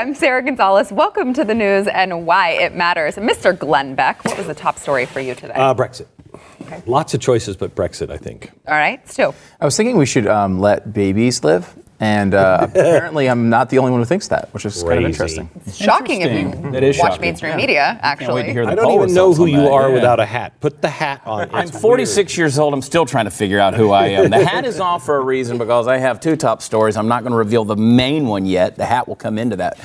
I'm Sarah Gonzalez. Welcome to the news and why it matters. Mr. Glenn Beck, what was the top story for you today? Uh, Brexit. Lots of choices, but Brexit, I think. All right, Stu. I was thinking we should um, let babies live, and uh, apparently I'm not the only one who thinks that, which is kind of Crazy. interesting. Shocking if you Interesting. That is watch shocking. mainstream Yeah. media, Can't wait to actually. the I don't poll even know results who on you that, are yeah. without a hat. Put the hat on. I'm It's 46 years old. I'm still trying to figure out who I am. The hat is off for a reason because I have two top stories. I'm not going to reveal the main one yet. The hat will come into that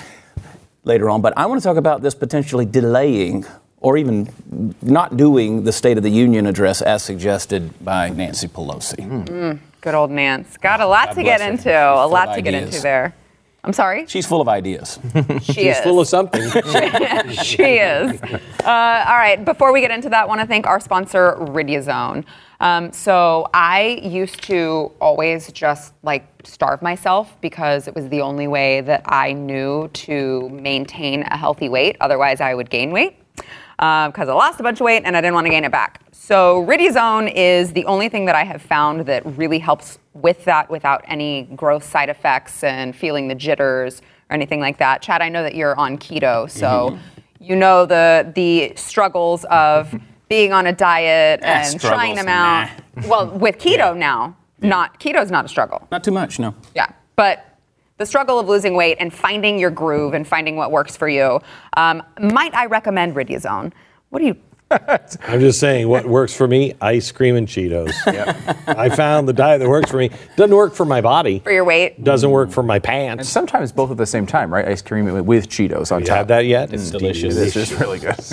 later on. But I want to talk about this potentially delaying or even not doing the State of the Union address as suggested by Nancy Pelosi. Good old Nance. Got a lot God to get her. into. She's A lot of to get into there. I'm sorry? She's full of ideas. She She's is. full of something. she is. Uh, all right, before we get into that, I want to thank our sponsor, Riduzone. Um, so I used to always just like starve myself because it was the only way that I knew to maintain a healthy weight. Otherwise, I would gain weight because I lost a bunch of weight and I didn't want to gain it back. So Riduzone is the only thing that I have found that really helps with that without any gross side effects and feeling the jitters or anything like that. Chad, I know that you're on keto, so you know the the struggles of being on a diet Ah, and trying them out. Well, with keto now, not keto's not a struggle. Not too much, no. Yeah, but the struggle of losing weight and finding your groove and finding what works for you. Um, might I recommend Riduzone? What do you? I'm just saying what works for me: ice cream and Cheetos. I found the diet that works for me. Doesn't work for my body. For your weight? Doesn't work for my And pants. sometimes both at the same time, right? Ice cream with Cheetos on You top. had that yet? It's delicious. It's just really good.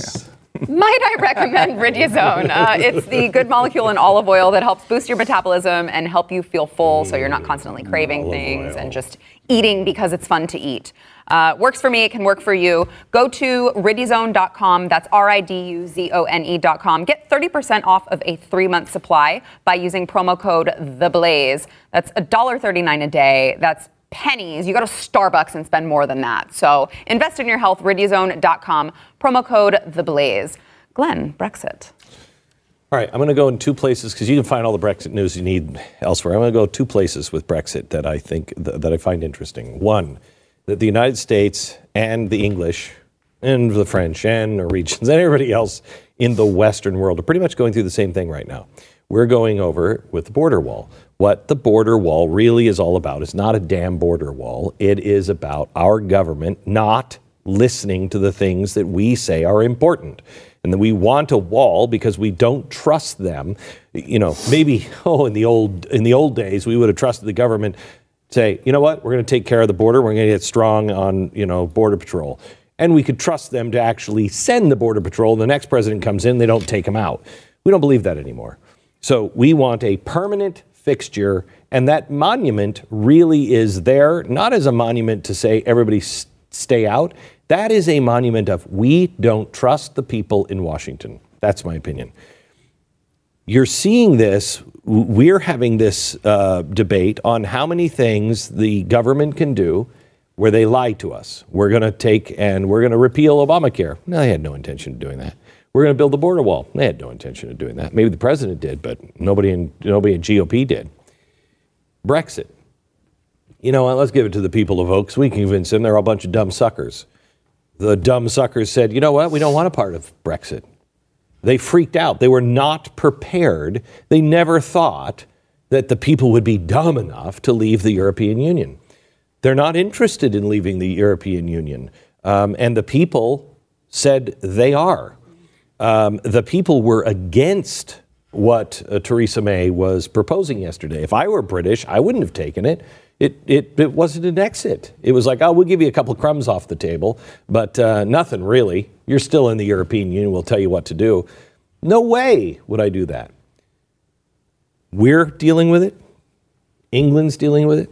Yeah. Might I recommend Riduzone? Uh, it's the good molecule in olive oil that helps boost your metabolism and help you feel full so you're not constantly craving olive things oil. and just eating because it's fun to eat. Uh, works for me, it can work for you. Go to riduzone.com, that's R I D U Z O N E.com. Get 30% off of a three month supply by using promo code THEBLAZE. That's $1.39 a day. That's pennies. You go to Starbucks and spend more than that. So invest in your health, riduzone.com, promo code The Blaze. Glenn, Brexit. All right, I'm going to go in two places because you can find all the Brexit news you need elsewhere. I'm going to go two places with Brexit that I think th- that I find interesting. One, that the United States and the English and the French and Norwegians and everybody else in the Western world are pretty much going through the same thing right now. We're going over with the border wall. What the border wall really is all about is not a damn border wall. It is about our government not listening to the things that we say are important. And that we want a wall because we don't trust them. You know, maybe oh in the old in the old days we would have trusted the government say, you know what, we're going to take care of the border. We're going to get strong on, you know, border patrol. And we could trust them to actually send the border patrol. The next president comes in, they don't take them out. We don't believe that anymore. So we want a permanent fixture, and that monument really is there not as a monument to say everybody s- stay out. That is a monument of we don't trust the people in Washington. That's my opinion you're seeing this. We're having this uh, debate on how many things the government can do where they lie to us. We're going to take and we're going to repeal Obamacare. No, they had no intention of doing that. We're going to build the border wall. They had no intention of doing that. Maybe the president did, but nobody in nobody in GOP did. Brexit. You know what? Let's give it to the people of Oaks. We can convince them they're a bunch of dumb suckers. The dumb suckers said, you know what? We don't want a part of Brexit. They freaked out. They were not prepared. They never thought that the people would be dumb enough to leave the European Union. They're not interested in leaving the European Union. Um, and the people said they are. Um, the people were against what uh, Theresa May was proposing yesterday. If I were British, I wouldn't have taken it. It, it, it wasn't an exit. It was like, oh, we'll give you a couple crumbs off the table, but uh, nothing really. You're still in the European Union. We'll tell you what to do. No way would I do that. We're dealing with it. England's dealing with it.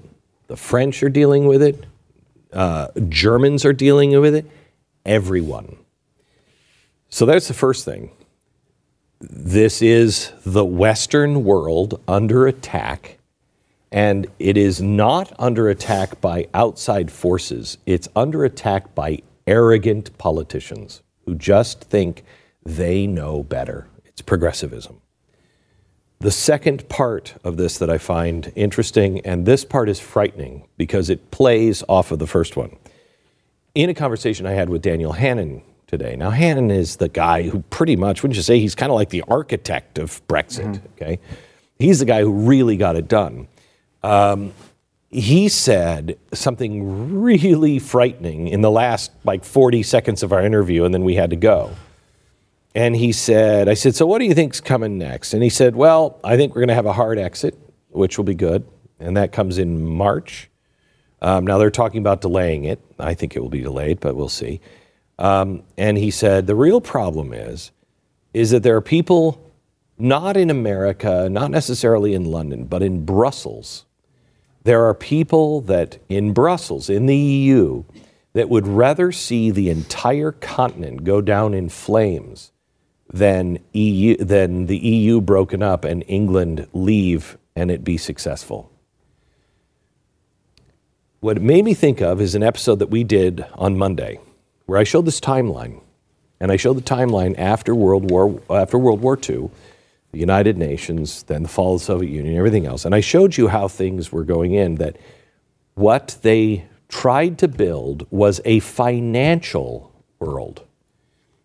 The French are dealing with it. Uh, Germans are dealing with it. Everyone. So that's the first thing. This is the Western world under attack, and it is not under attack by outside forces. It's under attack by arrogant politicians who just think they know better. It's progressivism. The second part of this that I find interesting, and this part is frightening because it plays off of the first one. in a conversation I had with Daniel Hannan today. Now, Hannan is the guy who pretty much, wouldn't you say, he's kind of like the architect of Brexit, mm-hmm. okay? He's the guy who really got it done. Um, he said something really frightening in the last like 40 seconds of our interview, and then we had to go. And he said, I said, so what do you think's coming next? And he said, well, I think we're going to have a hard exit, which will be good. And that comes in March. Um, now they're talking about delaying it. I think it will be delayed, but we'll see. Um, and he said, the real problem is, is that there are people not in America, not necessarily in London, but in Brussels. There are people that in Brussels, in the EU, that would rather see the entire continent go down in flames than EU than the EU broken up and England leave and it be successful. What it made me think of is an episode that we did on Monday, where I showed this timeline, and I showed the timeline after World War after World War II, the United Nations, then the fall of the Soviet Union, everything else, and I showed you how things were going in. That what they tried to build was a financial world.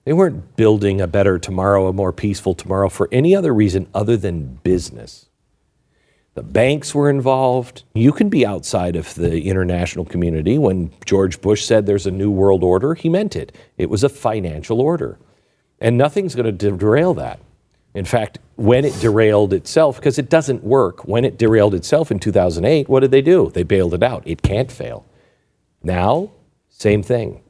They weren't building a better tomorrow, a more peaceful tomorrow for any other reason other than business. The banks were involved. You can be outside of the international community. When George Bush said there's a new world order, he meant it. It was a financial order. And nothing's going to derail that. In fact, when it derailed itself, because it doesn't work, when it derailed itself in 2008, what did they do? They bailed it out. It can't fail. Now, same thing.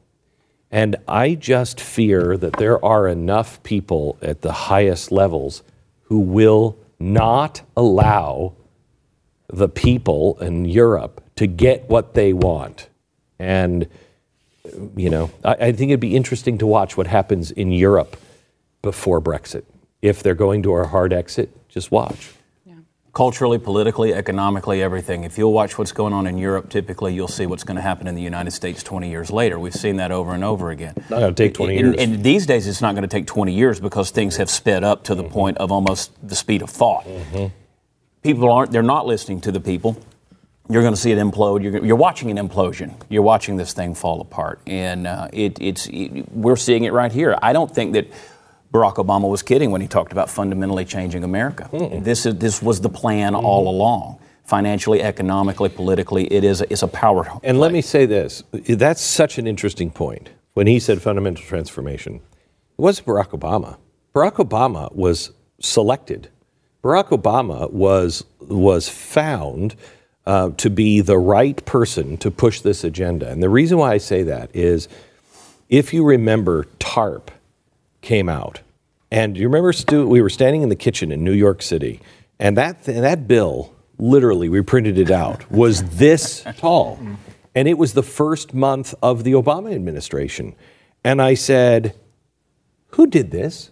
And I just fear that there are enough people at the highest levels who will not allow the people in Europe to get what they want. And, you know, I, I think it'd be interesting to watch what happens in Europe before Brexit. If they're going to a hard exit, just watch. culturally, politically, economically, everything. If you'll watch what's going on in Europe, typically you'll see what's going to happen in the United States 20 years later. We've seen that over and over again. Not going to take 20 And, years. and these days, it's not going to take 20 years because things have sped up to the Mm-hmm. point of almost the speed of thought. People aren't, they're not listening to the people. You're going to see it implode. You're, you're watching an implosion. You're watching this thing fall apart. And uh, it, it's, it, we're seeing it right here. I don't think that Barack Obama was kidding when he talked about fundamentally changing America. This, is, this was the plan all along. Financially, economically, politically, it is a, it's a power. And let me say this that's such an interesting point. When he said fundamental transformation, it wasn't Barack Obama. Barack Obama was selected. Barack Obama was, was found uh, to be the right person to push this agenda. And the reason why I say that is if you remember, TARP came out. And you remember, Stu, we were standing in the kitchen in New York City, and that, that bill, literally, we printed it out, was this tall. And it was the first month of the Obama administration. And I said, Who did this?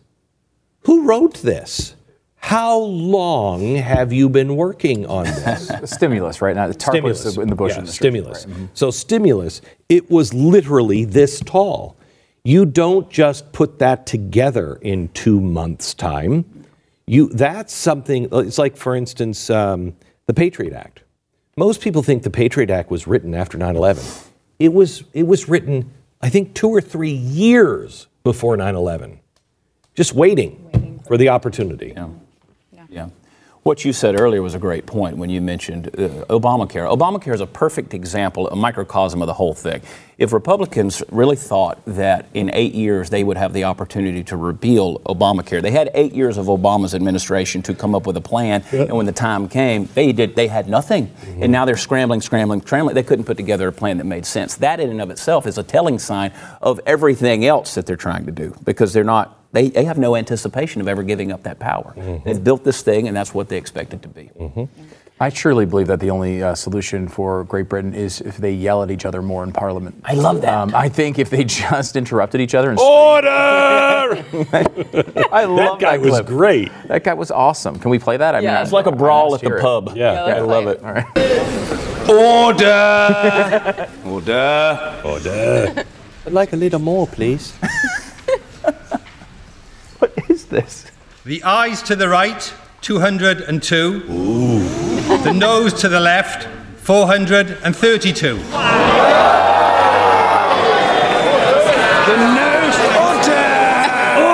Who wrote this? How long have you been working on this? stimulus, right now. The TARP was in the Bush yeah, administration. Stimulus. right. Mm-hmm. So stimulus, it was literally this tall. You don't just put that together in two months' time. You that's something. It's like, for instance, um, the Patriot Act. Most people think the Patriot Act was written after 9/11. It was. It was written, I think, two or three years before 9/11, just waiting, for the opportunity. Yeah. What you said earlier was a great point when you mentioned uh, Obamacare. Obamacare is a perfect example, a microcosm of the whole thing. If Republicans really thought that in eight years they would have the opportunity to repeal Obamacare, they had eight years of Obama's administration to come up with a plan, and when the time came, they did. They had nothing, and now they're scrambling, scrambling, scrambling. They couldn't put together a plan that made sense. That in and of itself is a telling sign of everything else that they're trying to do because they're not they, they have no anticipation of ever giving up that power. They've built this thing, and that's what they expect it to be. I truly believe that the only uh, solution for Great Britain is if they yell at each other more in Parliament. I love that. Um, I think if they just interrupted each other and said, Order! I love that guy was clip. great. That guy was awesome. Can we play that? I Yeah. I- It's It's like a brawl at the it. pub. Yeah. let's I love play it. All right. Order! Order! Order. I'd like a little more, please. What is this? The ayes to the right, 202. The noes to the left, 432. The noes order.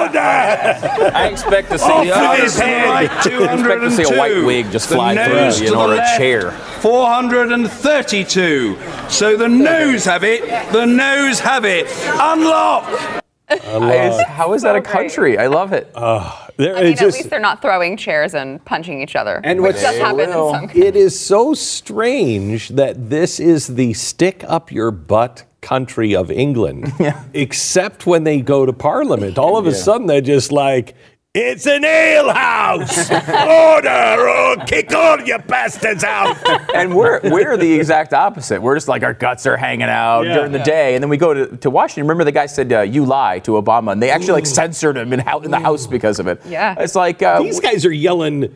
Order. I expect to see, Off I with his head. expect to see a white wig just The fly through, you know, the or a left. chair. 432. So the noes have it. The noes have it. Unlock. It's- how is that a So great. country? I love it. Uh, there, I mean, it's at least they're not throwing chairs and punching each other. And which what's does happen in so- some it is so strange that this is the stick up your butt country of England. Except when they go to Parliament, all of a sudden they're just like. It's an alehouse! Order or kick all you bastards out! and we're we're the exact opposite. We're just like our guts are hanging out Yeah. during the day, and then we go to, to Washington. Remember, the guy said uh, "you lie" to Obama, and they actually like censored him in, hou- in the House because of it. Yeah. it's like uh, These guys are yelling,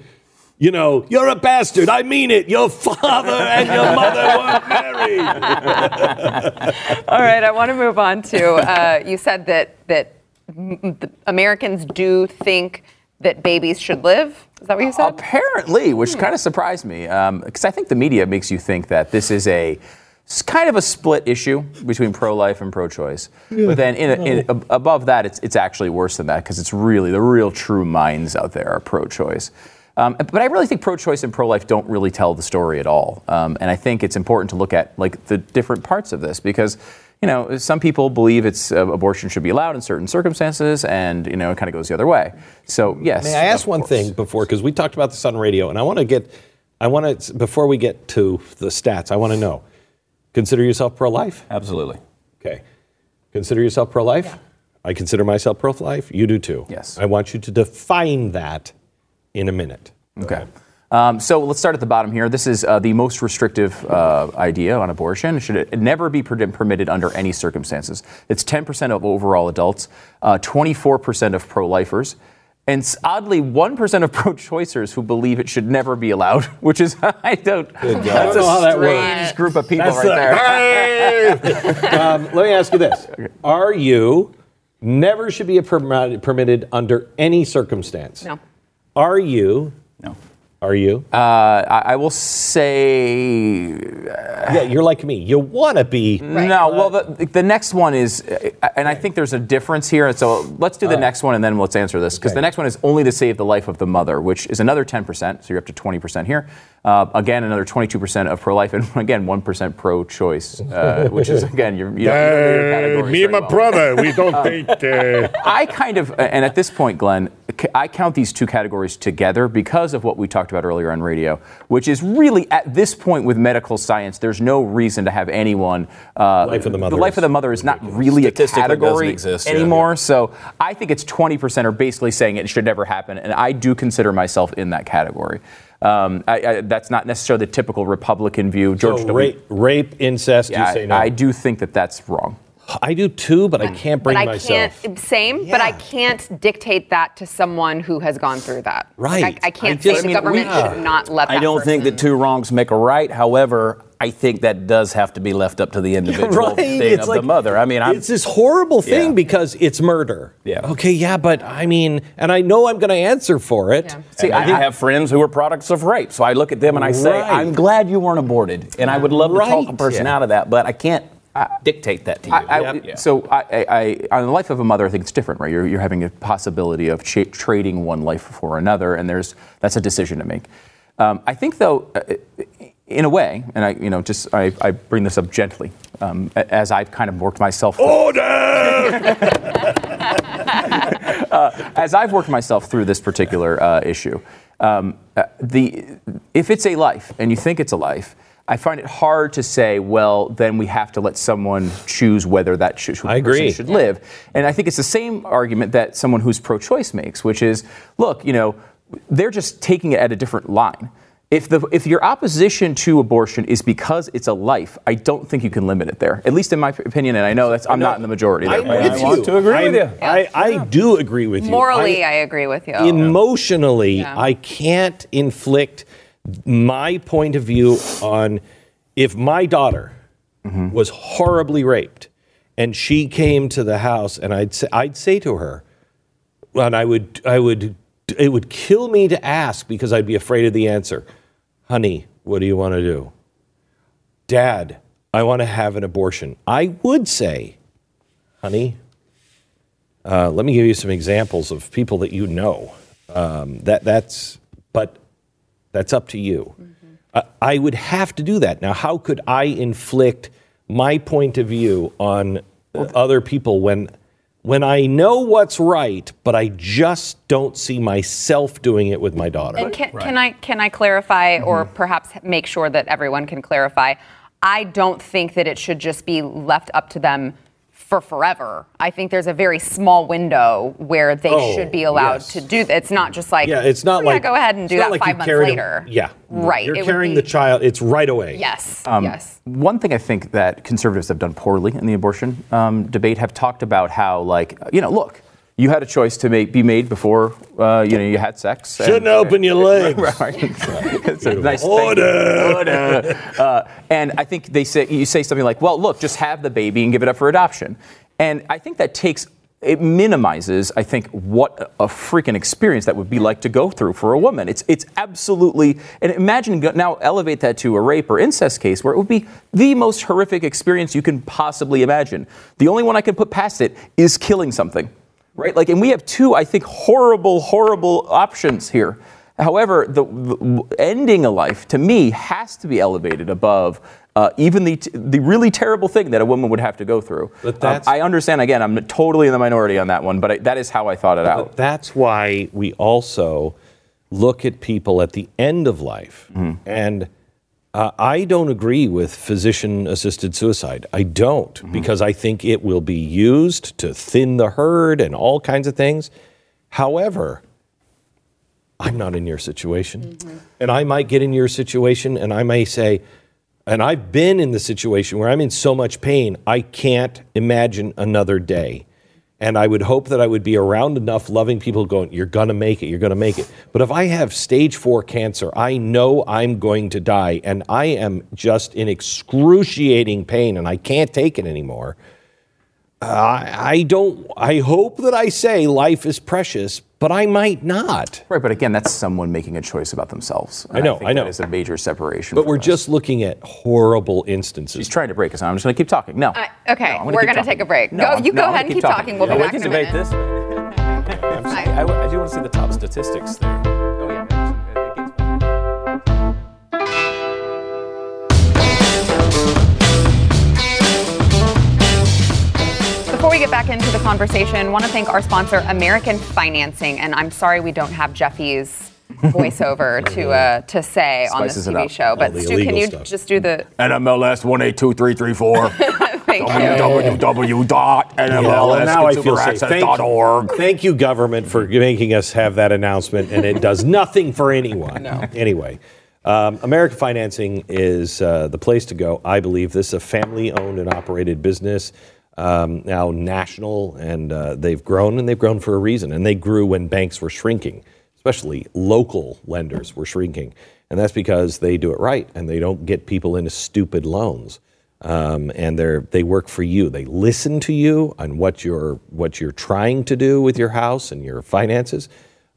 you know, you're a bastard. I mean it. Your father and your mother weren't married. All right, I want to move on to. Uh, you said that that m- the Americans do think that babies should live. Is that what you said? Apparently, which kind of surprised me, because I think the media makes you think that this is a it's kind of a split issue between pro-life and pro-choice. But then in, in, ab- above that, it's, it's actually worse than that because it's really the real true minds out there are pro-choice. Um, but I really think pro-choice and pro-life don't really tell the story at all. Um, and I think it's important to look at like the different parts of this because you know, some people believe it's uh, abortion should be allowed in certain circumstances, and you know, it kind of goes the other way. So yes. May I ask one course. thing before, because we talked about this on radio, and I want to get, I want to, before we get to the stats, I want to know consider yourself pro life? Absolutely. Okay. Consider yourself pro life? Yeah. I consider myself pro life. You do too. Yes. I want you to define that in a minute. Okay. Um, so let's start at the bottom here. This is uh, the most restrictive uh, idea on abortion. Should it never be per- permitted under any circumstances? It's 10% of overall adults, uh, 24% of pro-lifers, and oddly 1% of pro-choicers who believe it should never be allowed. Which is I don't. That's don't a know how that strange works. group of people That's right the- there. um, let me ask you this: Are you never should be permitted permitted under any circumstance? no. Are you? No. Are you? Uh, I, I will say yeah, you're like me. You want to be. No, well, the, the next one is, uh, and I think there's a difference here. And so let's do the next one and then let's answer this. Because Okay. the next one is only to save the life of the mother, which is another 10%. So you're up to 20% here. Uh, again, another 22% of pro life, and again, 1% pro choice, uh, which is, again, you're, you don't, you don't know your me and my well. brother, we don't think. Uh, I kind of, and at this point, Glenn, I count these two categories together because of what we talked about earlier on radio, which is really at this point with medical science, there's no reason to have anyone. Uh, Life of the mother The life is of the mother is not really a Statistically, it doesn't category exist, yeah. anymore. So I think it's 20% are basically saying it should never happen, and I do consider myself in that category. Um, I, I, that's not necessarily the typical Republican view. George So W. rape, rape, incest. Yeah, you say I, no. I do think that that's wrong. I do too, but I can't bring but I myself. can't. Same, but I can't dictate that to someone who has gone through that. Like, Right. I, I can't I say just- the I mean, government we- should not let. I don't think that two wrongs make a right. However, I think that does have to be left up to the individual right? thing It's of like the mother. I mean, I'm, it's this horrible thing Yeah. because it's murder. Yeah. Okay. Yeah, but I mean, and I know I'm going to answer for it. Yeah. See, I, I- have friends who are products of rape, so I look at them and I say, Right. "I'm glad you weren't aborted," and I would love to talk a person Yeah. out of that, but I can't dictate that to you. I, I, Yeah. So, I, I, I, on the life of a mother, I think it's different, right? You're, you're having a possibility of cha- trading one life for another, and there's that's a decision to make. Um, I think, though, uh, in a way, and I, you know, just I, I bring this up gently, um, as I've kind of worked myself. Order! as I've worked myself through this particular uh, issue, um, uh, the if it's a life and you think it's a life, I find it hard to say, well, then we have to let someone choose whether that sh- I person agree. should live. And I think it's the same argument that someone who's pro-choice makes, which is, look, you know, they're just taking it at a different line. If, the, if your opposition to abortion is because it's a life, I don't think you can limit it there. At least in my opinion, and I know that's I'm not in the majority. There, I'm but- with I you. want to agree with I'm- you. I, I do agree with you. Morally, I- I, agree with you. emotionally, Yeah. I can't inflict my point of view on if my daughter was horribly raped and she came to the house and I'd say, I'd say to her, and I would, I would, it would kill me to ask because I'd be afraid of the answer. Honey, what do you want to do? Dad, I want to have an abortion. I would say, honey, Uh, let me give you some examples of people that you know. Um, that that's, but that's up to you. I, I would have to do that. Now, how could I inflict my point of view on other people when when I know what's right, but I just don't see myself doing it with my daughter? And can, can I can I clarify, Mm-hmm. or perhaps make sure that everyone can clarify? I don't think that it should just be left up to them for forever. I think there's a very small window where they Oh, should be allowed yes. to do that. It's not just like yeah, it's not "Oh, yeah, like go ahead and do that like five months carried them- later. yeah, right. You're it carrying be- the child. It's right away. Yes. Um, yes. One thing I think that conservatives have done poorly in the abortion um, debate have talked about how, like, you know, look, you had a choice to make, be made before, uh, you know, you had sex. and- Shouldn't open your legs. Right. it's a nice thing. Order. Order. Uh, and I think they say you say something like, "Well, look, just have the baby and give it up for adoption." And I think that takes it minimizes, I think, what a freaking experience that would be like to go through for a woman. It's it's absolutely and imagine now elevate that to a rape or incest case where it would be the most horrific experience you can possibly imagine. The only one I can put past it is killing something right? Like, and we have two, I think, horrible, horrible options here. However, the, the ending a life to me has to be elevated above uh, even the the really terrible thing that a woman would have to go through. But Um, I understand. Again, I'm totally in the minority on that one, but I, that is how I thought it out. That's why we also look at people at the end of life. And uh, I don't agree with physician assisted suicide. I don't, because I think it will be used to thin the herd and all kinds of things. However, I'm not in your situation. And I might get in your situation and I may say, and I've been in the situation where I'm in so much pain, I can't imagine another day. And I would hope that I would be around enough loving people going, You're going to make it, you're going to make it. But if I have stage four cancer, I know I'm going to die, and I am just in excruciating pain and I can't take it anymore. I, I don't, I hope that I say life is precious, but I might not. Right, but again, that's someone making a choice about themselves. I know, think I know. It's a major separation. But we're us. just looking at horrible instances. She's trying to break us. I'm just going to keep talking. No. Uh, okay, No, I'm we're going to take a break. No, go, you no, go I'm ahead and keep keep talking. We'll Yeah, be we back can in a debate minute. this. I, I do want to see the top statistics there. Before we get back into the conversation, want to thank our sponsor, American Financing, and I'm sorry we don't have Jeffy's voiceover to uh, to say on this Spices TV up. show. But Stu, can you stuff. just do the NMLS 182334. thank you? Well, and now I feel. Thank, thank you, government, for making us have that announcement, and it does nothing for anyone. Anyway, um, American Financing is uh, the place to go. I believe this is a family-owned and operated business, um, now national, and uh, they've grown, and they've grown for a reason. And they grew when banks were shrinking, especially local lenders were shrinking, and that's because they do it right, and they don't get people into stupid loans um, and they're they work for you. They listen to you on what you're what you're trying to do with your house and your finances.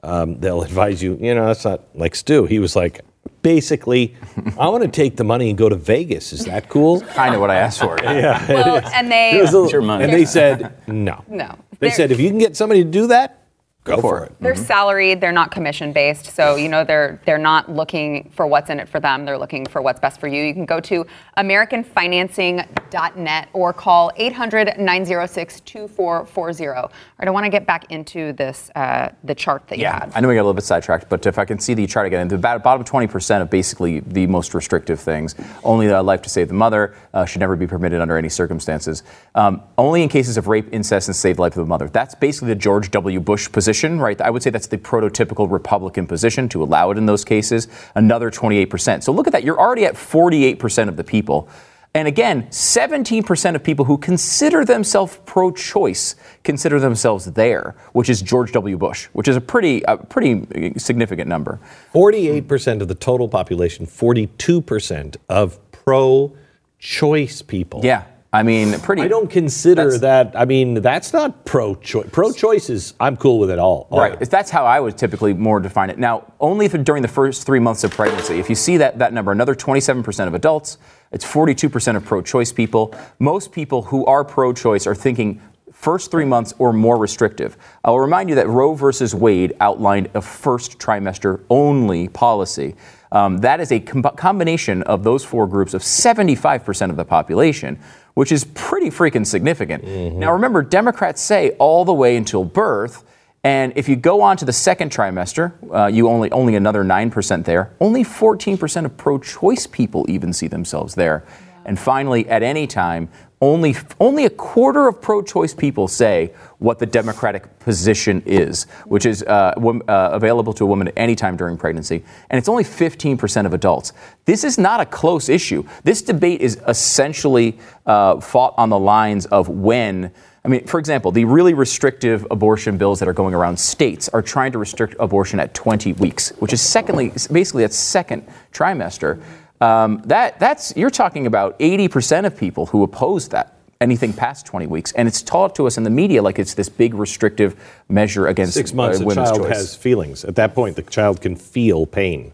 Um, they'll advise you. You know, that's not like Stu. He was like, basically, I want to take the money and go to Vegas. Is that cool? Kind of what I asked for. yeah. Well, and they It was a- your money. And they said no. no. They They're- said if you can get somebody to do that, go, for it. They're salaried. They're not commission based. So you know they're they're not looking for what's in it for them. They're looking for what's best for you. You can go to AmericanFinancing.net or call 800-906-2440. All right, I want to get back into this uh, the chart that you Yeah, had. I know we got a little bit sidetracked, but if I can see the chart again, the bottom 20% of basically the most restrictive things, only a life to save the mother uh, should never be permitted under any circumstances. Um, only in cases of rape, incest, and save the life of the mother. That's basically the George W. Bush position, right? I would say that's the prototypical Republican position to allow it in those cases. Another 28%. So look at that. You're already at 48% of the people. And again, 17% of people who consider themselves pro-choice consider themselves there, which is George W. Bush, which is a pretty, a pretty significant number. 48% of the total population, 42% of pro-choice people. Yeah, I mean, pretty. I don't consider that. I mean, that's not pro-choice. Pro-choice is I'm cool with it all. all Right. That's how I would typically more define it. Now, only if during the first three months of pregnancy. If you see that, that number, another 27% of adults, it's 42% of pro choice people. Most people who are pro choice are thinking first three months or more restrictive. I'll remind you that Roe versus Wade outlined a first trimester only policy. Um, that is a com- combination of those four groups of 75% of the population, which is pretty freaking significant. Now, remember, Democrats say all the way until birth. And if you go on to the second trimester, uh, you only only another nine percent there. Only 14 percent of pro-choice people even see themselves there. And finally, at any time, only only a quarter of pro-choice people say what the Democratic position is, which is uh, uh, available to a woman at any time during pregnancy. And it's only 15 percent of adults. This is not a close issue. This debate is essentially uh, fought on the lines of when. I mean, for example, the really restrictive abortion bills that are going around states are trying to restrict abortion at 20 weeks, which is secondly, basically at second trimester. Um, that that's you're talking about 80% of people who oppose that anything past 20 weeks, and it's taught to us in the media like it's this big restrictive measure against Six months, uh, a women's child choice. has feelings. At that point, the child can feel pain,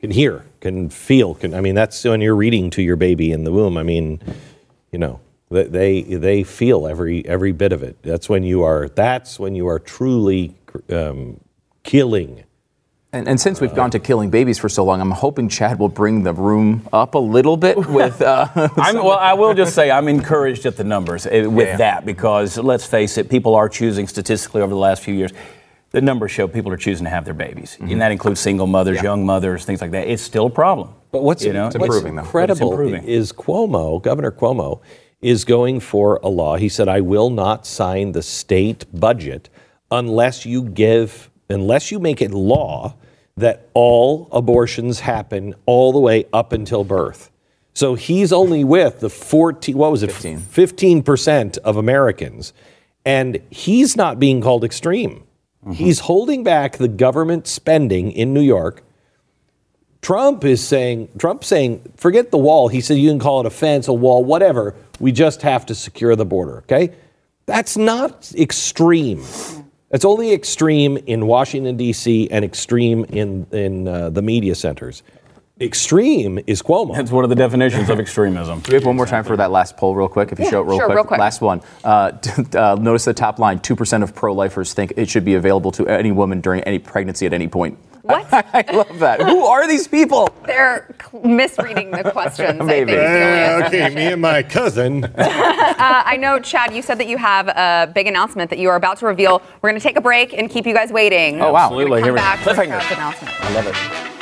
can hear, can feel. Can I mean, that's when you're reading to your baby in the womb. I mean, you know, they they, they feel every every bit of it. That's when you are. That's when you are truly um, killing. And, and since we've gone to killing babies for so long, I'm hoping Chad will bring the room up a little bit with. Uh, I'm, well, I will just say I'm encouraged at the numbers uh, with Yeah. that because let's face it, people are choosing statistically over the last few years. The numbers show people are choosing to have their babies, Mm-hmm. and that includes single mothers, young mothers, things like that. It's still a problem. But what's, You know, it's improving, though. incredible it's improving. is Cuomo, Governor Cuomo, is going for a law. He said, "I will not sign the state budget unless you give, unless you make it law that all abortions happen all the way up until birth." So he's only with the 14, what was it, 15. 15% of Americans. And he's not being called extreme. Mm-hmm. He's holding back the government spending in New York Trump is saying, Trump saying, forget the wall. He said you can call it a fence, a wall, whatever. We just have to secure the border, okay? That's not extreme. It's only extreme in Washington, D.C., and extreme in, in uh, the media centers. Extreme is Cuomo. That's one of the definitions of extremism. We have one more time for that last poll, real quick? If you show it real, sure, quick. real quick. Last one. Uh, uh, notice the top line: two percent of pro-lifers think it should be available to any woman during any pregnancy at any point. What? I love that. Who are these people? They're misreading the questions. I think. Maybe. is the only answer. okay, me and my cousin. Uh, I know, Chad, you said that you have a big announcement that you are about to reveal. We're going to take a break and keep you guys waiting. Oh, wow. Absolutely. Come Here we back for Cliffhanger. Announcement. I love it.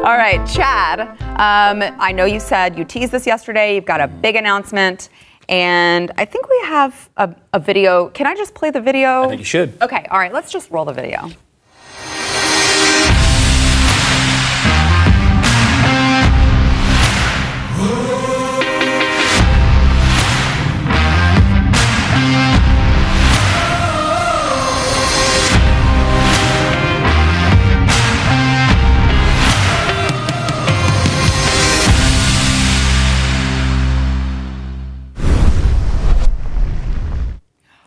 All right, Chad. Um, I know you said you teased this yesterday. You've got a big announcement, and I think we have a, a video. Can I just play the video? I think you should. Okay. All right. Let's just roll the video.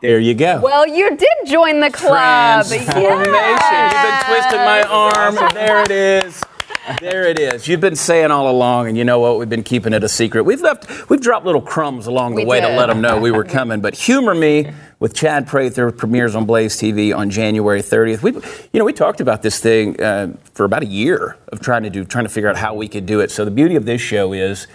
There you go. Well, you did join the club. Transformation. You've been twisting my arm. There it is. There it is. You've been saying all along, and you know what? We've been keeping it a secret. We've left, we've dropped little crumbs along the We way to let them know we were coming. But humor me with Chad Prather premieres on Blaze TV on January 30th. We, you know, we talked about this thing uh, for about a year of trying to do, trying to figure out how we could do it. So the beauty of this show is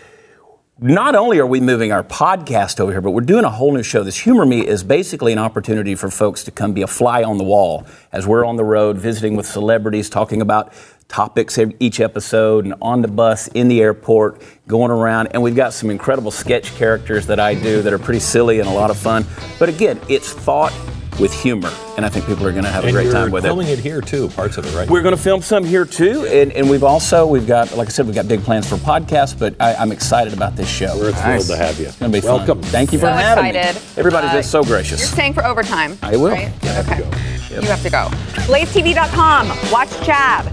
not only are we moving our podcast over here, but we're doing a whole new show. This Humor Me is basically an opportunity for folks to come be a fly on the wall as we're on the road visiting with celebrities, talking about topics each episode, and on the bus, in the airport, going around. And we've got some incredible sketch characters that I do that are pretty silly and a lot of fun. But again, it's thought with humor, and I think people are going to have a great time with it. filming it here too, parts of it, right? We're going to film some here too, and, and we've also we've got, like I said, we've got big plans for podcasts. But I, I'm excited about this show. We're thrilled to have you. It's going to be Welcome. fun. Thank you for So having excited. me. Everybody's Uh, been so gracious. You're staying for overtime. I will. Right? I have okay. to go. Yep. You have to go. BlazeTV.com. Watch Chad.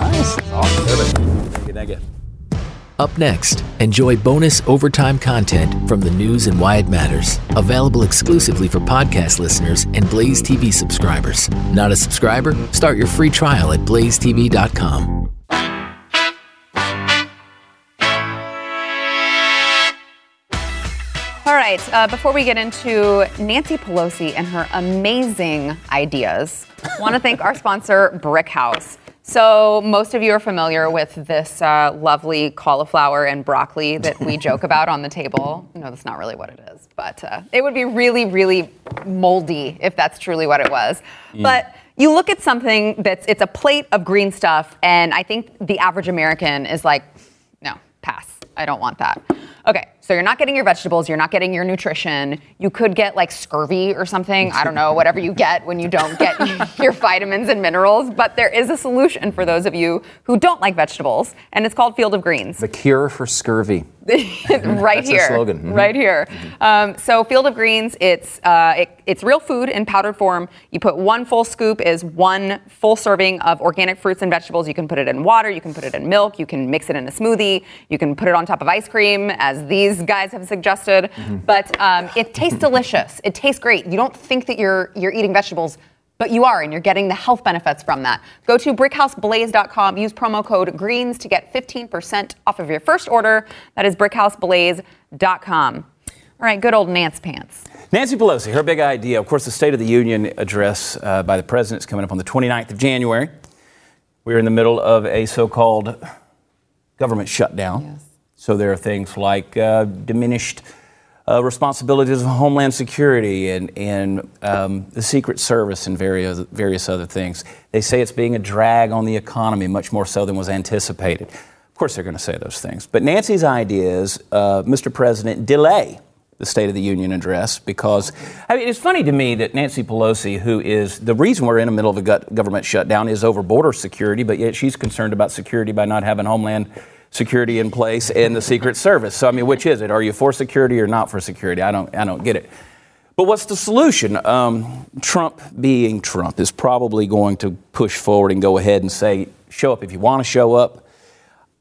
Nice. Awesome. Thank you. Thank you. Up next, enjoy bonus overtime content from the news and why it matters, available exclusively for podcast listeners and Blaze TV subscribers. Not a subscriber? Start your free trial at blazetv.com. All right, uh, before we get into Nancy Pelosi and her amazing ideas, want to thank our sponsor, Brick House. So most of you are familiar with this uh, lovely cauliflower and broccoli that we joke about on the table. No, that's not really what it is, but uh, it would be really, really moldy if that's truly what it was. But you look at something that's it's a plate of green stuff, and I think the average American is like, no, pass. I don't want that. Okay, so you're not getting your vegetables, you're not getting your nutrition. You could get like scurvy or something. I don't know, whatever you get when you don't get your vitamins and minerals. But there is a solution for those of you who don't like vegetables, and it's called Field of Greens. The cure for scurvy. right That's the here, slogan. Mhm. right here. Um, so Field of Greens, it's uh, it, it's real food in powdered form. You put one full scoop is one full serving of organic fruits and vegetables. You can put it in water, you can put it in milk, you can mix it in a smoothie, you can put it on top of ice cream, as these guys have suggested. But um, it tastes delicious. It tastes great. You don't think that you're you're eating vegetables. But you are, and you're getting the health benefits from that. Go to brickhouseblaze.com, use promo code GREENS to get 15% off of your first order. That is brickhouseblaze.com. All right, good old Nance Pants. Nancy Pelosi, her big idea, of course, the State of the Union address uh, by the president is coming up on the 29th of January. We're in the middle of a so called government shutdown. So there are things like uh, diminished uh, responsibilities of Homeland Security and, and um, the Secret Service and various, various other things. They say it's being a drag on the economy, much more so than was anticipated. Of course, they're going to say those things. But Nancy's idea is, uh, Mr. President, delay the State of the Union address because I mean it's funny to me that Nancy Pelosi, who is the reason we're in the middle of a government shutdown, is over border security, but yet she's concerned about security by not having Homeland Security in place and the Secret Service. So I mean, which is it? Are you for security or not for security? I don't I don't get it. But what's the solution? Um, Trump, being Trump, is probably going to push forward and go ahead and say, show up if you want to show up.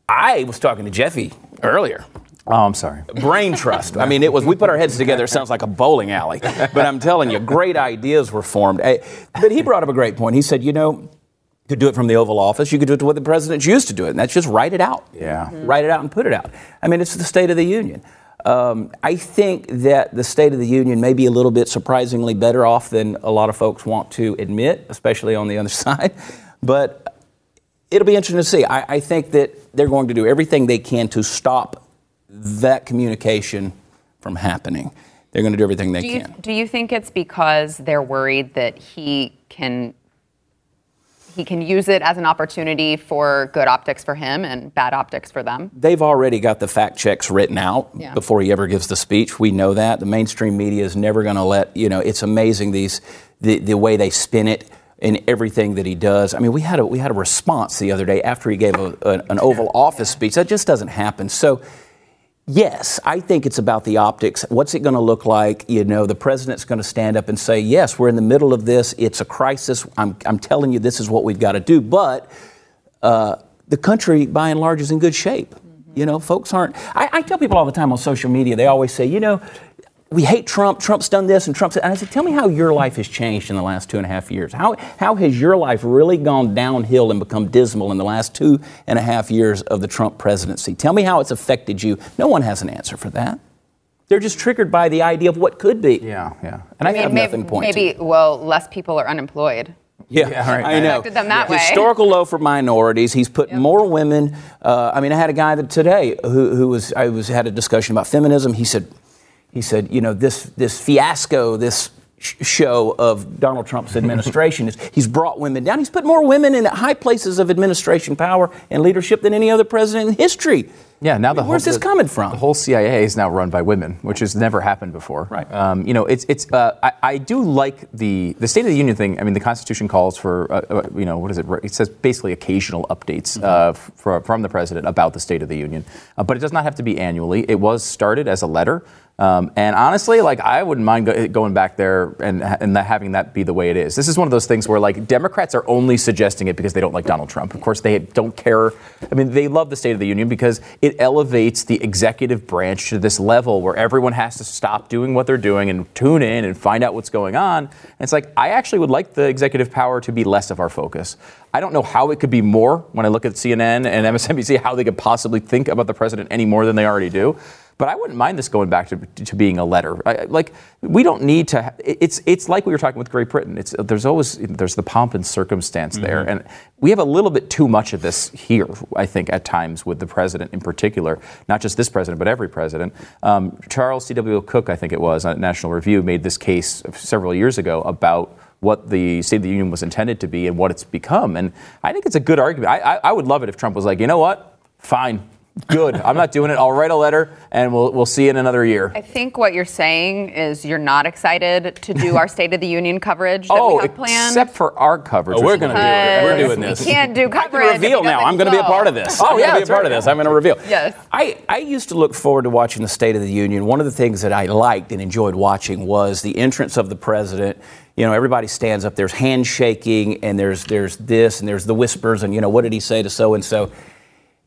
I was talking to Jeffy earlier. Oh, I'm sorry. Brain trust. I mean, it was, we put our heads together. It sounds like a bowling alley. But I'm telling you, great ideas were formed. Eh, But he brought up a great point. He said, you know, could do it from the Oval Office. You could do it the way the presidents used to do it, and that's just write it out. Yeah. Write it out and put it out. I mean, it's the State of the Union. Um, I think that the State of the Union may be a little bit surprisingly better off than a lot of folks want to admit, especially on the other side. But it'll be interesting to see. I, I think that they're going to do everything they can to stop that communication from happening. They're going to do everything they Do you, can. do you think it's because they're worried that he can he can use it as an opportunity for good optics for him and bad optics for them? They've already got the fact checks written out Yeah. before he ever gives the speech. We know that. The mainstream media is never going to let, you know, it's amazing these the, the way they spin it in everything that he does. I mean, we had a we had a response the other day after he gave a, a- an Oval Office speech. That just doesn't happen. So Yes, I think it's about the optics. What's it going to look like? You know, the president's going to stand up and say, yes, we're in the middle of this. It's a crisis. I'm, I'm telling you, this is what we've got to do. But uh, the country, by and large, is in good shape. You know, folks aren't. I, I tell people all the time on social media, they always say, you know, we hate Trump. Trump's done this and Trump's. And I said, tell me how your life has changed in the last two and a half years. How, how has your life really gone downhill and become dismal in the last two and a half years of the Trump presidency? Tell me how it's affected you. No one has an answer for that. They're just triggered by the idea of what could be. Yeah, yeah. And I, mean, have maybe, nothing to point to. maybe well, less people are unemployed. Yeah, right. I know. Affected them that way. Historical low for minorities. He's put more women. Uh, I mean, I had a guy that today who, who was I was had a discussion about feminism. He said, he said, you know, this this fiasco, this sh- show of Donald Trump's administration is he's brought women down. He's put more women in high places of administration power and leadership than any other president in history. Yeah, now the Where's whole, this the- coming from? The whole CIA is now run by women, which has never happened before. Right. Um, you know, it's it's. Uh, I, I do like the the State of the Union thing. I mean, the Constitution calls for uh, uh, you know what is it? It says basically occasional updates uh, f- fro- from the president about the State of the Union, uh, but it does not have to be annually. It was started as a letter. Um, and honestly, like I wouldn't mind go- going back there and and having that be the way it is. This is one of those things where like Democrats are only suggesting it because they don't like Donald Trump. Of course, they don't care. I mean, they love the State of the Union because it elevates the executive branch to this level where everyone has to stop doing what they're doing and tune in and find out what's going on. And it's like I actually would like the executive power to be less of our focus. I don't know how it could be more when I look at CNN and MSNBC, how they could possibly think about the president any more than they already do. But I wouldn't mind this going back to, to being a letter. I, like we don't need to. It's it's like we were talking with Great Britain. It's there's always there's the pomp and circumstance there, Mm-hmm. and we have a little bit too much of this here. I think at times with the president in particular, not just this president but every president. Um, Charles C.W. Cooke, I think it was, on National Review, made this case several years ago about what the State of the Union was intended to be and what it's become. And I think it's a good argument. I, I, I would love it if Trump was like, you know what, fine. Good. I'm not doing it. I'll write a letter and we'll, we'll see you in another year. I think what you're saying is you're not excited to do our State of the Union coverage that oh, we have planned. except for our coverage. Oh, we're going to do it. We're doing this. We can't do I coverage. can if reveal now. I'm going to be a part of this. Oh, I'm going yeah, to be a part right. of this. I'm going to reveal. Yes. I, I used to look forward to watching the State of the Union. One of the things that I liked and enjoyed watching was the entrance of the president. You know, everybody stands up. There's handshaking, and there's there's this, and there's the whispers, and you know, what did he say to so and so?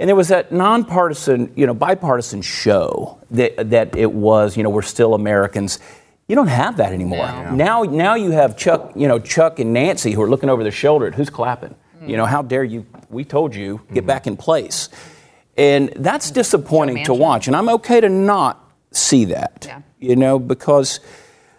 And there was that nonpartisan, you know, bipartisan show that that it was. You know, we're still Americans. You don't have that anymore. Now, now you have Chuck, you know, Chuck and Nancy who are looking over their shoulder at who's clapping. You know, how dare you? We told you, get back in place. And that's disappointing to watch. And I'm okay to not see that. Yeah. You know, because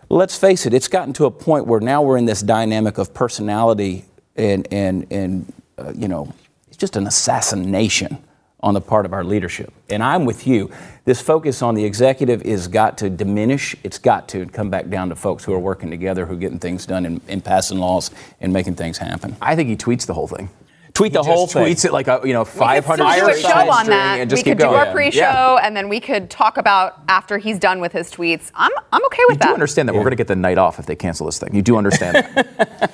let's face it, it's gotten to a point where now we're in this dynamic of personality and and and uh, you know, it's just an assassination on the part of our leadership. And I'm with you. This focus on the executive is got to diminish. It's got to come back down to folks who are working together, who are getting things done and, and passing laws and making things happen. I think he tweets the whole thing. Tweet the whole just thing. tweets it like a you know We could 500 still do a side show on that. and just we keep could do going. our pre-show, Yeah. and then we could talk about after he's done with his tweets. I'm I'm okay You with do that. understand that we're going to get the night off if they cancel this thing. You do understand that.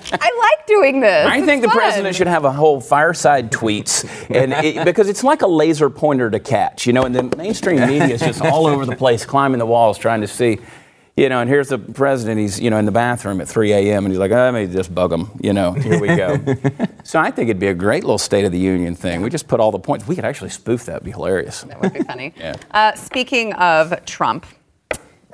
I like doing this. I It's think the president should have a whole fireside tweets, and it, because it's like a laser pointer to catch, you know. And the mainstream media is just all over the place, climbing the walls, trying to see, you know. And here's the president; he's you know in the bathroom at 3 a.m. and he's like, "I may just bug him," you know. Here we go. so I think it'd be a great little State of the Union thing. We just put all the points. We could actually spoof that; It'd be hilarious. That would be funny. Yeah. uh, speaking of Trump,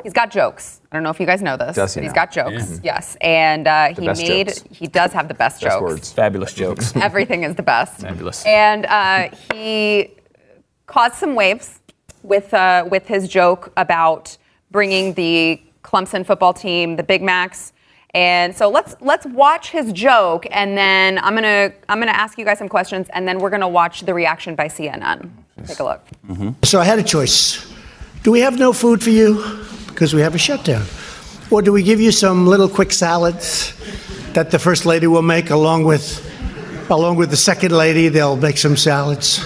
he's got jokes. I don't know if you guys know this, Does he but he's now? got jokes. Yes, and uh, he made jokes. he does have the best, Best jokes. words. Fabulous jokes. Everything is the best. Fabulous. And uh, he caused some waves with uh, with his joke about bringing the Clemson football team, the Big Macs. And so let's let's watch his joke, and then I'm gonna I'm gonna ask you guys some questions, and then we're gonna watch the reaction by CNN. Take a look. Mm-hmm. So I had a choice. Do we have no food for you because we have a shutdown? Or do we give you some little quick salads that the first lady will make along with along with the second lady, they'll make some salads.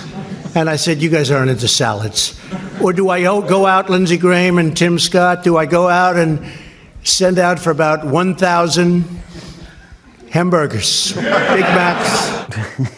And I said, You guys aren't into salads. Or do I go out, Lindsey Graham and Tim Scott? Do I go out and send out for about 1,000 hamburgers, Big Macs?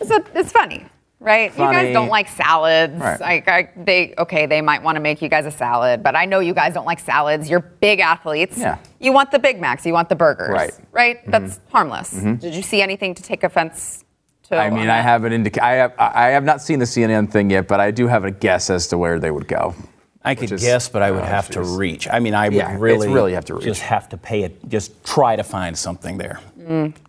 It's, it's funny, right? You guys don't like salads. Right. Like I, they, okay, they might want to make you guys a salad, but I know you guys don't like salads. You're big athletes. Yeah. You want the Big Macs. You want the burgers. Right. Mm-hmm. Right. That's harmless. Did you see anything to take offense to? I mean, on I haven't indica- I have I have not seen the CNN thing yet, but I do have a guess as to where they would go. I could is- guess, but I would oh, have to reach. I mean, I would Yeah, really, really have to reach. just have to pay it. Just try to find something there.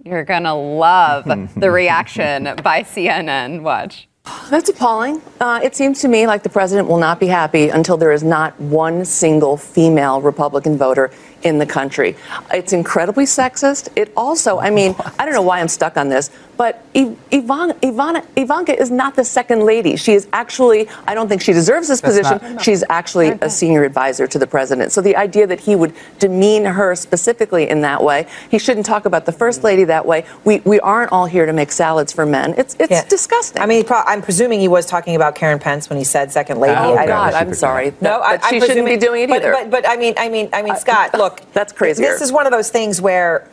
You're gonna love the reaction by CNN. Watch. That's appalling. Uh, it seems to me like the president will not be happy until there is not one single female Republican voter in the country. It's incredibly sexist. It also, I mean, I don't know why I'm stuck on this, but Ivana, Ivanka is not the second lady. She is actually, I don't think she deserves this position. not- She's actually a senior advisor to the president. So the idea that he would demean her specifically in that way, he shouldn't talk about the first mm-hmm. lady that way. We, we aren't all here to make salads for men. It's, it's Yeah. disgusting. I mean, pro- I'm presuming he was talking about Karen Pence when he said second lady. Oh, I God, I'm sorry. No, I, she I'm shouldn't be doing it but, either. But, but I mean, I mean, I mean, Scott, look, that's crazy. This is one of those things where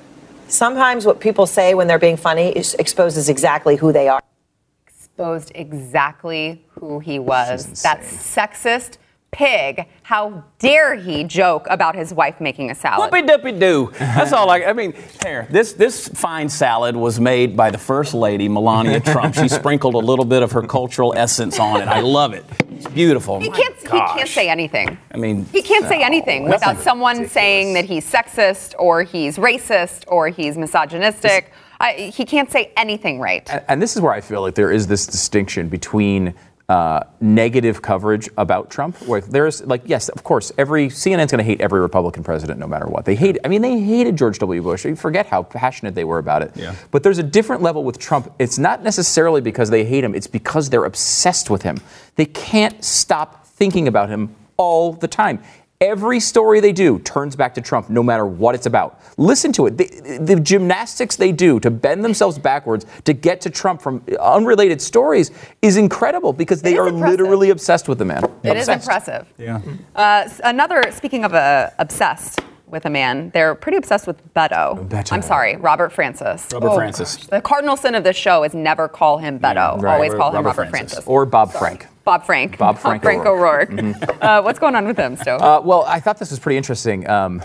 sometimes what people say when they're being funny is exposes exactly who they are. Exposed exactly who he was. That sexist pig. How dare he joke about his wife making a salad? Whoopie dippy doo. That's all I. I mean, here, this this fine salad was made by the first lady, Melania Trump. She sprinkled a little bit of her cultural essence on it. I love it. It's beautiful. He My can't. He can't say anything. I mean, He can't say anything without someone ridiculous. saying that he's sexist or he's racist or he's misogynistic. I, he can't say anything right. And, and this is where I feel like there is this distinction between uh, negative coverage about Trump. Where there's like, yes, of course, every CNN's going to hate every Republican president no matter what. They hate. I mean, they hated George W. Bush. You forget how passionate they were about it. Yeah. But there's a different level with Trump. It's not necessarily because they hate him. It's because they're obsessed with him. They can't stop thinking about him all the time. Every story they do turns back to Trump, no matter what it's about. Listen to it. The, the gymnastics they do to bend themselves backwards to get to Trump from unrelated stories is incredible because they are impressive. literally obsessed with the man. It is Obsessed. impressive. Yeah. Uh, another, speaking of uh, obsessed with a man, they're pretty obsessed with Beto. Beto. I'm sorry, Robert Francis. Robert Oh, Francis. gosh. The cardinal sin of this show is never call him Beto. right. Always call him Robert Robert Francis. Francis. Or Bob Frank. Bob Frank. Bob Frank O'Rourke. O'Rourke. uh, what's going on with him, Stu? Uh, well, I thought this was pretty interesting. Um,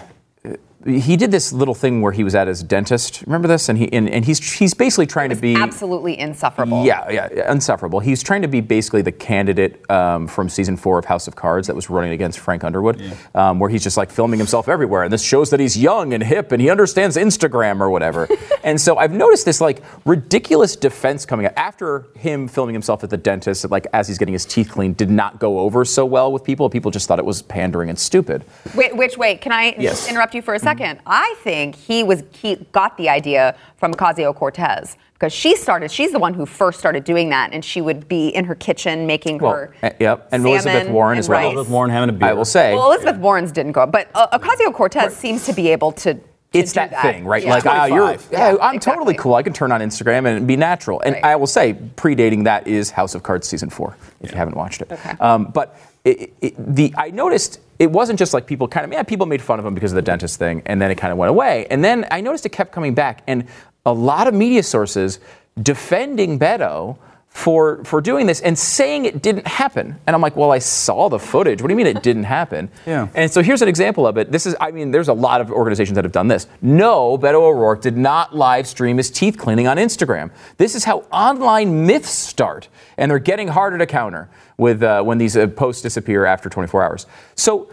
he did this little thing where he was at his dentist. Remember this? And he and, and he's he's basically trying to be Absolutely insufferable. Yeah, yeah, insufferable. He's trying to be basically the candidate um, from season four of House of Cards that was running against Frank Underwood, um, where he's just like filming himself everywhere, and this shows that he's young and hip and he understands Instagram or whatever. and so I've noticed this like ridiculous defense coming out after him filming himself at the dentist, like as he's getting his teeth cleaned, did not go over so well with people. People just thought it was pandering and stupid. Wait, which wait, can I Yes. interrupt you for a second? I think he was he got the idea from Ocasio Cortez because she started. She's the one who first started doing that, and she would be in her kitchen making Well, her. uh, yep, and Elizabeth Warren as well. rice. Elizabeth Warren having a beer. I will say. Well, Elizabeth Warren's didn't go, but uh, Ocasio Cortez seems to be able to. to it's do that, thing, right? Yeah. Like, ah, you're, yeah, Yeah, I'm totally cool. I can turn on Instagram and be natural. And Right. I will say, predating that is House of Cards season four, if you haven't watched it. Okay. Um, but it, the I noticed it wasn't just like people kind of, yeah, people made fun of him because of the dentist thing, and then it kind of went away. And then I noticed it kept coming back, and a lot of media sources defending Beto for for doing this and saying it didn't happen. And I'm like, well, I saw the footage. What do you mean it didn't happen? Yeah. And so here's an example of it. This is, I mean, there's a lot of organizations that have done this. No, Beto O'Rourke did not live stream his teeth cleaning on Instagram. This is how online myths start, and they're getting harder to counter with uh, when these uh, posts disappear after 24 hours. So.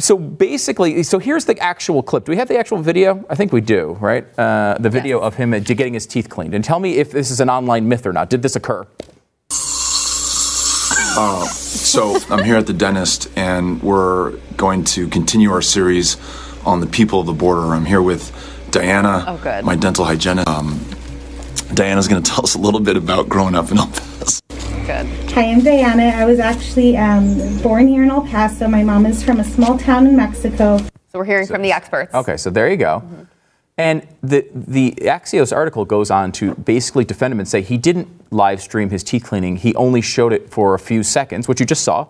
So basically, so here's the actual clip. Do we have the actual video? I think we do, right? Uh, the video of him uh, getting his teeth cleaned. And tell me if this is an online myth or not. Did this occur? Uh, so I'm here at the dentist, and we're going to continue our series on the people of the border. I'm here with Diana, Oh, good. my dental hygienist. Um, Diana's going to tell us a little bit about growing up in El Paso. Good. Hi, I'm Diana. I was actually um, born here in El Paso. My mom is from a small town in Mexico. So we're hearing from the experts. Okay, so there you go. And the the Axios article goes on to basically defend him and say he didn't live stream his teeth cleaning. He only showed it for a few seconds, which you just saw.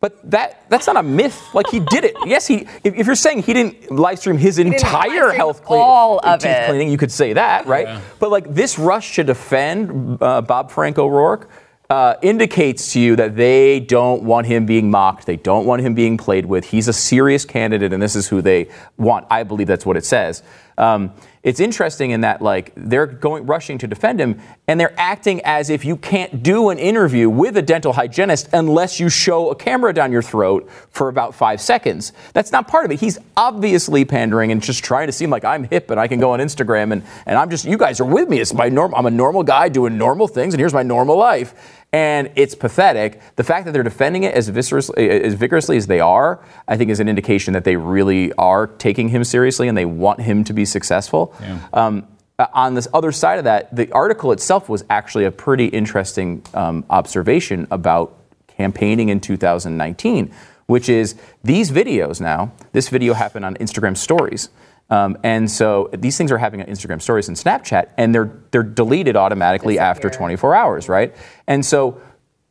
But that that's not a myth. Like he did it. Yes, he. If, if you're saying he didn't live stream his didn't entire stream health clean, all of teeth it. cleaning, you could say that, right? But like this rush to defend uh, Bob Frank O'Rourke. Uh, indicates to you that they don't want him being mocked. They don't want him being played with. He's a serious candidate, and this is who they want. I believe that's what it says. Um, it's interesting in that like they're going rushing to defend him, and they're acting as if you can't do an interview with a dental hygienist unless you show a camera down your throat for about five seconds. That's not part of it. He's obviously pandering and just trying to seem like I'm hip and I can go on Instagram and, and I'm just you guys are with me. It's my norm. I'm a normal guy doing normal things, and here's my normal life and it's pathetic. The fact that they're defending it as vigorously, as vigorously as they are, I think, is an indication that they really are taking him seriously and they want him to be successful. Um, uh, on this other side of that, the article itself was actually a pretty interesting um, observation about campaigning in 2019, which is these videos now. This video happened on Instagram Stories. Um, and so these things are happening on Instagram stories and Snapchat, and they're they're deleted automatically after 24 hours, right? And so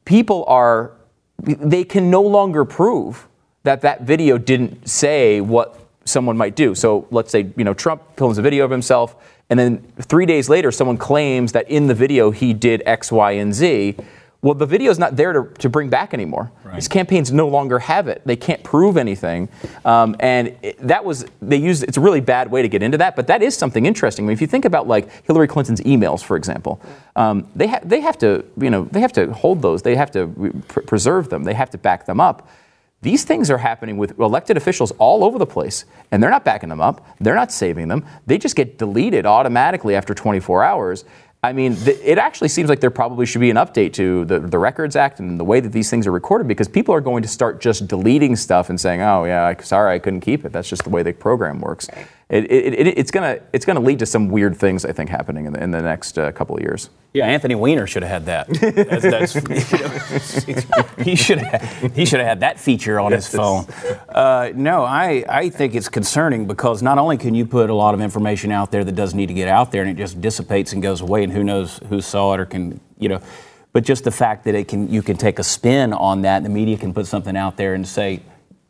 people are they can no longer prove that that video didn't say what someone might do. So let's say you know Trump films a video of himself, and then three days later someone claims that in the video he did X, Y, and Z. Well, the video is not there to, to bring back anymore. These campaigns no longer have it. They can't prove anything, um, and it, that was they used. It's a really bad way to get into that, but that is something interesting. I mean, if you think about like Hillary Clinton's emails, for example, um, they ha- they have to you know they have to hold those. They have to pr- preserve them. They have to back them up. These things are happening with elected officials all over the place, and they're not backing them up. They're not saving them. They just get deleted automatically after 24 hours. I mean, th- it actually seems like there probably should be an update to the, the Records Act and the way that these things are recorded because people are going to start just deleting stuff and saying, "Oh yeah, I, sorry, I couldn't keep it." That's just the way the program works. It, it, it, it's gonna it's gonna lead to some weird things, I think, happening in the, in the next uh, couple of years. Yeah, Anthony Weiner should have had that. That's, that's, you know, he should have he should have had that feature on his phone. Uh, no, I, I think it's concerning because not only can you put a lot of information out there that does need to get out there and it just dissipates and goes away and who knows who saw it or can you know, but just the fact that it can you can take a spin on that. The media can put something out there and say,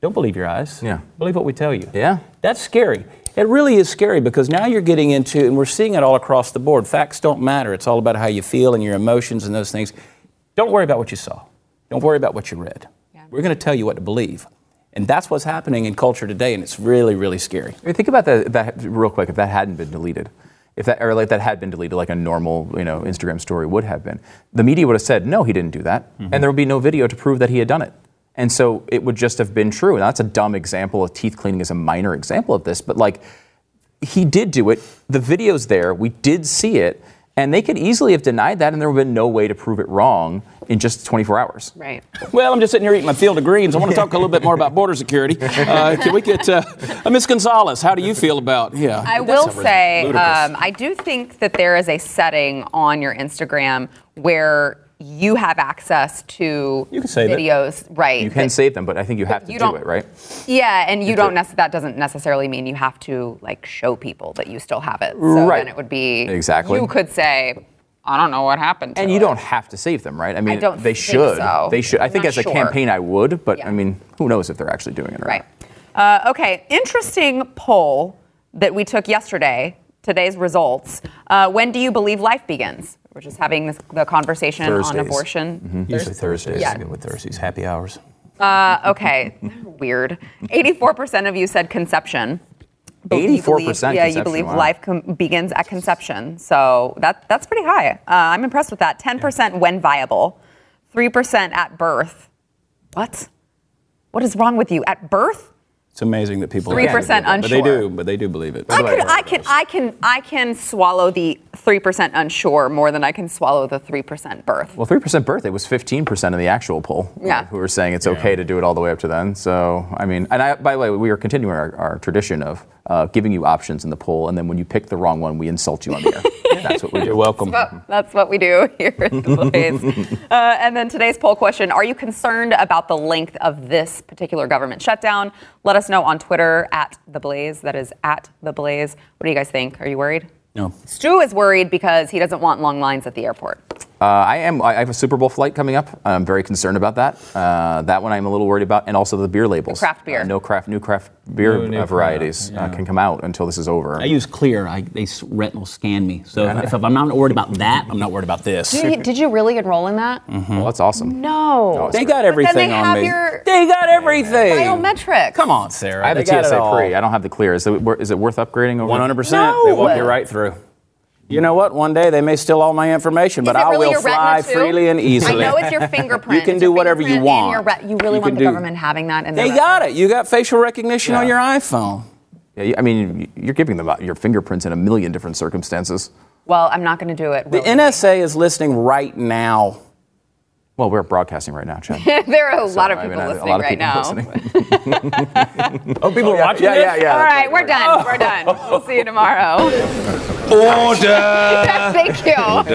don't believe your eyes. Yeah. Believe what we tell you. Yeah. That's scary. It really is scary because now you're getting into, and we're seeing it all across the board. Facts don't matter. It's all about how you feel and your emotions and those things. Don't worry about what you saw. Don't worry about what you read. We're going to tell you what to believe. And that's what's happening in culture today, and it's really, really scary. I mean, think about that, that real quick. If that hadn't been deleted, if that or like that had been deleted, like a normal you know Instagram story would have been, the media would have said no, he didn't do that, mm-hmm. and there would be no video to prove that he had done it. And so it would just have been true. And that's a dumb example. Of teeth cleaning is a minor example of this, but like he did do it. The video's there. We did see it. And they could easily have denied that, and there would have been no way to prove it wrong in just 24 hours. Right. Well, I'm just sitting here eating my field of greens. I want to talk a little bit more about border security. Uh, can we get uh, uh, Miss Gonzales? How do you feel about? Yeah, I will say, um, I do think that there is a setting on your Instagram where you have access to You can save it. videos, right? You can that- save them, but I think you have to you do it, right? Yeah, and you It's don't. Nec- that doesn't necessarily mean you have to like show people that you still have it. So Right. then it would be Exactly. You could say, I don't know what happened. To And you it." don't have to save them, right? I mean, don't they should. so. They should. I I'm think not as a campaign, I would, but I mean, who knows if they're actually doing it or Right. Uh, okay, interesting poll that we took yesterday. Today's results. Uh, when do you believe life begins? We're just having this, the conversation on Thursdays. abortion. Usually Thursdays. Yeah. I go with Thursdays. Happy hours. Uh, okay, weird. 84% of you said conception. 84% Yeah, you believe wow. life com- begins at conception. So that that's pretty high. Uh, I'm impressed with that. 10% when viable, 3% at birth. What? What is wrong with you? At birth? It's amazing that people 3% don't believe it, But they do. But they do believe it. I can, I can, I can, I can swallow the three percent unsure more than I can swallow the three percent birth. Well, three percent birth. It was fifteen percent in the actual poll. Yeah. Who were saying it's okay to do it all the way up to then. So I mean, and I, by the way, we are continuing our, our tradition of uh, giving you options in the poll, and then when you pick the wrong one, we insult you on the air. That's what we do. You're welcome. Well, that's what we do here at the Blaze. uh, and then today's poll question Are you concerned about the length of this particular government shutdown? Let us know on Twitter at The Blaze. That is at The Blaze. What do you guys think? Are you worried? No. Stu is worried because he doesn't want long lines at the airport. Uh, I am. I have a Super Bowl flight coming up. I'm very concerned about that. Uh, that one I'm a little worried about, and also the beer labels. craft beer. Uh, no craft, new craft beer No new uh, varieties craft, uh, can come out until this is over. I use Clear. I, they s- retinal scan me. So if, if I'm not worried about that, I'm not worried about this. Did you, did you really enroll in that? Well, that's awesome. No. They got But everything then they on have me. your They got everything. biometrics. Come on, Sarah. I have the They got it TSA all. pre. I don't have the clear. Is it, is it worth upgrading? Over? 100%. No. They walk you right through. You know what? One day they may steal all my information, but Is it I will fly freely and easily. I know it's your fingerprint. You can It's do whatever you want. re- you really You want the do- government having that in They got it. You got facial recognition on your iPhone. Yeah, I mean, you're giving them uh, your fingerprints in a million different circumstances. Well, I'm not going to do it. The really. NSA is listening right now. Well, we're broadcasting right now, Chad. there are a lot of I people mean, I- a listening lot of right people now. listening. Oh, people are watching yeah, this? yeah, yeah. All that's right, we're done. We're done. We'll see you tomorrow. Order! Thank you. Order!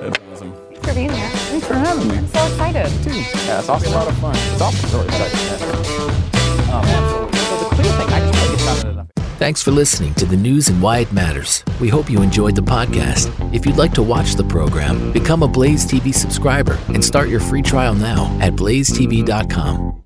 That's awesome. Thanks for being here. Thanks for having me. I'm so excited. Yeah, that's awesome. A lot of fun. It's awesome. Really exciting. Yeah. Um, absolutely. So the clear thing, I just think it's not enough. Thanks for listening to the news and why it matters. We hope you enjoyed the podcast. If you'd like to watch the program, become a Blaze TV subscriber and start your free trial now at blazetv.com.